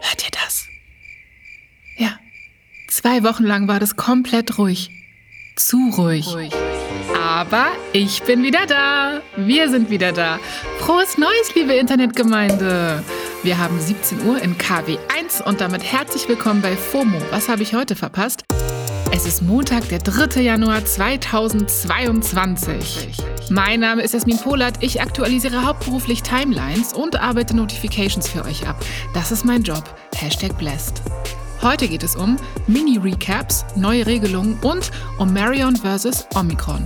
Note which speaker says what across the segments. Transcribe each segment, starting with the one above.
Speaker 1: Hört ihr das? Ja, zwei Wochen lang war das komplett ruhig. Zu ruhig. ruhig. Aber ich bin wieder da. Wir sind wieder da. Frohes Neues, liebe Internetgemeinde. Wir haben 17 Uhr in KW1 und damit herzlich willkommen bei FOMO. Was habe ich heute verpasst? Es ist Montag, der 3. Januar 2022. Mein Name ist Jasmin Polat. Ich aktualisiere hauptberuflich Timelines und arbeite Notifications für euch ab. Das ist mein Job. Hashtag blessed. Heute geht es um Mini-Recaps, neue Regelungen und um Marion vs. Omicron.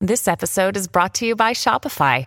Speaker 2: This episode is brought to you by Shopify.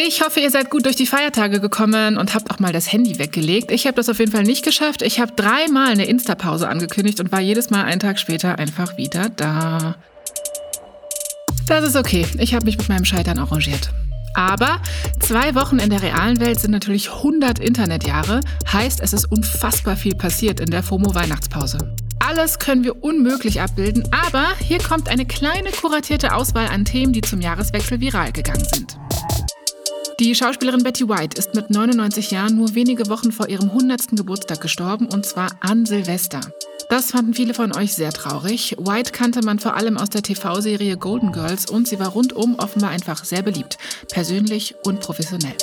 Speaker 1: Ich hoffe, ihr seid gut durch die Feiertage gekommen und habt auch mal das Handy weggelegt. Ich habe das auf jeden Fall nicht geschafft. Ich habe dreimal eine Insta-Pause angekündigt und war jedes Mal einen Tag später einfach wieder da. Das ist okay. Ich habe mich mit meinem Scheitern arrangiert. Aber zwei Wochen in der realen Welt sind natürlich 100 Internetjahre. Heißt, es ist unfassbar viel passiert in der FOMO-Weihnachtspause. Alles können wir unmöglich abbilden, aber hier kommt eine kleine kuratierte Auswahl an Themen, die zum Jahreswechsel viral gegangen sind. Die Schauspielerin Betty White ist mit 99 Jahren nur wenige Wochen vor ihrem 100. Geburtstag gestorben und zwar an Silvester. Das fanden viele von euch sehr traurig. White kannte man vor allem aus der TV-Serie Golden Girls und sie war rundum offenbar einfach sehr beliebt, persönlich und professionell.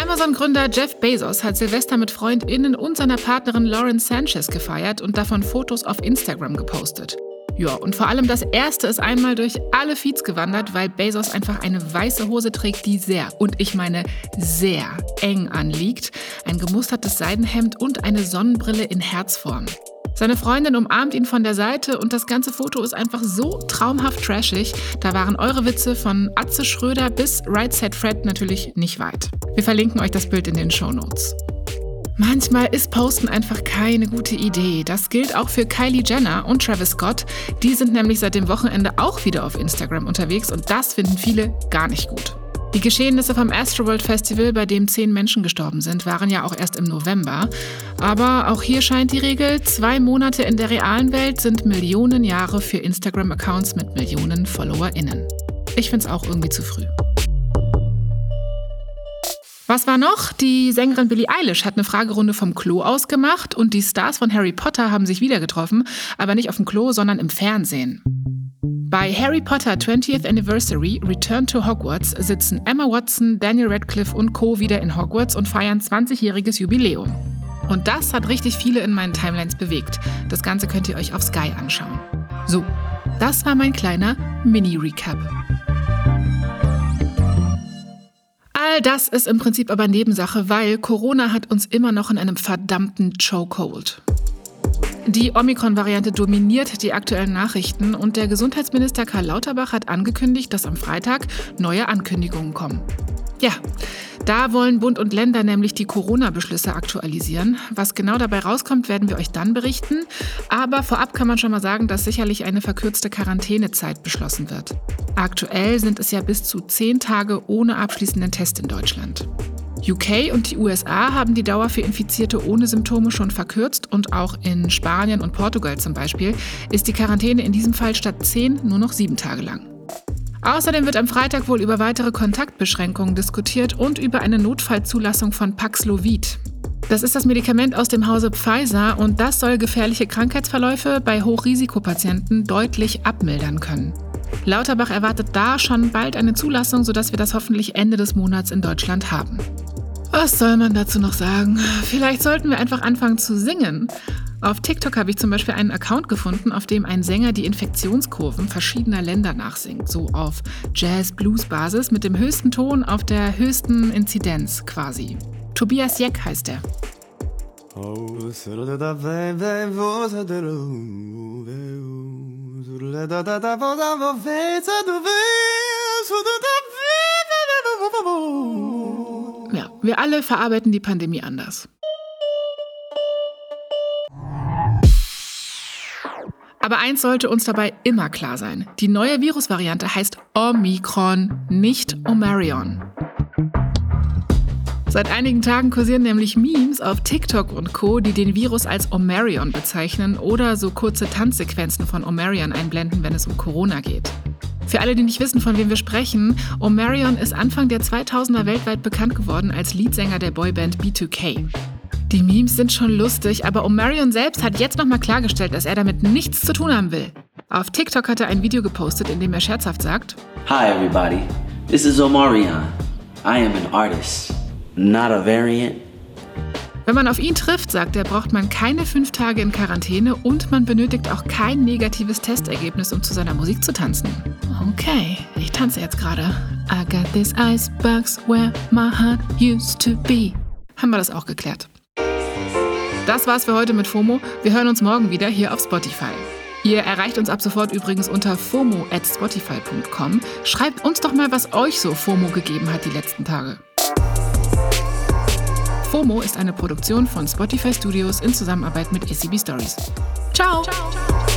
Speaker 1: Amazon-Gründer Jeff Bezos hat Silvester mit FreundInnen und seiner Partnerin Lauren Sanchez gefeiert und davon Fotos auf Instagram gepostet. Ja, und vor allem das erste ist einmal durch alle Feeds gewandert, weil Bezos einfach eine weiße Hose trägt, die sehr, und ich meine sehr eng anliegt, ein gemustertes Seidenhemd und eine Sonnenbrille in Herzform. Seine Freundin umarmt ihn von der Seite und das ganze Foto ist einfach so traumhaft trashig. Da waren eure Witze von Atze Schröder bis Right Set Fred natürlich nicht weit. Wir verlinken euch das Bild in den Show Notes. Manchmal ist Posten einfach keine gute Idee. Das gilt auch für Kylie Jenner und Travis Scott. Die sind nämlich seit dem Wochenende auch wieder auf Instagram unterwegs und das finden viele gar nicht gut. Die Geschehnisse vom Astroworld Festival, bei dem zehn Menschen gestorben sind, waren ja auch erst im November. Aber auch hier scheint die Regel, zwei Monate in der realen Welt sind Millionen Jahre für Instagram-Accounts mit Millionen FollowerInnen. Ich finde es auch irgendwie zu früh. Was war noch? Die Sängerin Billie Eilish hat eine Fragerunde vom Klo ausgemacht und die Stars von Harry Potter haben sich wieder getroffen, aber nicht auf dem Klo, sondern im Fernsehen. Bei Harry Potter 20th Anniversary Return to Hogwarts sitzen Emma Watson, Daniel Radcliffe und Co. wieder in Hogwarts und feiern 20-jähriges Jubiläum. Und das hat richtig viele in meinen Timelines bewegt. Das Ganze könnt ihr euch auf Sky anschauen. So, das war mein kleiner Mini-Recap. All das ist im Prinzip aber Nebensache, weil Corona hat uns immer noch in einem verdammten Chokehold. Die Omikron-Variante dominiert die aktuellen Nachrichten und der Gesundheitsminister Karl Lauterbach hat angekündigt, dass am Freitag neue Ankündigungen kommen. Ja, da wollen Bund und Länder nämlich die Corona-Beschlüsse aktualisieren. Was genau dabei rauskommt, werden wir euch dann berichten. Aber vorab kann man schon mal sagen, dass sicherlich eine verkürzte Quarantänezeit beschlossen wird. Aktuell sind es ja bis zu zehn Tage ohne abschließenden Test in Deutschland. UK und die USA haben die Dauer für Infizierte ohne Symptome schon verkürzt und auch in Spanien und Portugal zum Beispiel ist die Quarantäne in diesem Fall statt zehn nur noch sieben Tage lang. Außerdem wird am Freitag wohl über weitere Kontaktbeschränkungen diskutiert und über eine Notfallzulassung von Paxlovid. Das ist das Medikament aus dem Hause Pfizer und das soll gefährliche Krankheitsverläufe bei Hochrisikopatienten deutlich abmildern können. Lauterbach erwartet da schon bald eine Zulassung, sodass wir das hoffentlich Ende des Monats in Deutschland haben. Was soll man dazu noch sagen? Vielleicht sollten wir einfach anfangen zu singen. Auf TikTok habe ich zum Beispiel einen Account gefunden, auf dem ein Sänger die Infektionskurven verschiedener Länder nachsingt. So auf Jazz-Blues-Basis mit dem höchsten Ton auf der höchsten Inzidenz quasi. Tobias Jeck heißt er. Ja, wir alle verarbeiten die Pandemie anders. Aber eins sollte uns dabei immer klar sein. Die neue Virusvariante heißt Omikron, nicht Omarion. Seit einigen Tagen kursieren nämlich Memes auf TikTok und Co., die den Virus als Omarion bezeichnen oder so kurze Tanzsequenzen von Omarion einblenden, wenn es um Corona geht. Für alle, die nicht wissen, von wem wir sprechen, Omarion ist Anfang der 2000er weltweit bekannt geworden als Leadsänger der Boyband B2K. Die Memes sind schon lustig, aber Omarion selbst hat jetzt nochmal klargestellt, dass er damit nichts zu tun haben will. Auf TikTok hat er ein Video gepostet, in dem er scherzhaft sagt:
Speaker 3: Hi everybody, this is Omarion. I am an artist, not a variant.
Speaker 1: Wenn man auf ihn trifft, sagt er, braucht man keine fünf Tage in Quarantäne und man benötigt auch kein negatives Testergebnis, um zu seiner Musik zu tanzen. Okay, ich tanze jetzt gerade. I got this icebox where my heart used to be. Haben wir das auch geklärt. Das war's für heute mit FOMO. Wir hören uns morgen wieder hier auf Spotify. Ihr erreicht uns ab sofort übrigens unter fomo at spotify.com. Schreibt uns doch mal, was euch so FOMO gegeben hat die letzten Tage. FOMO ist eine Produktion von Spotify Studios in Zusammenarbeit mit ACB Stories. Ciao. Ciao.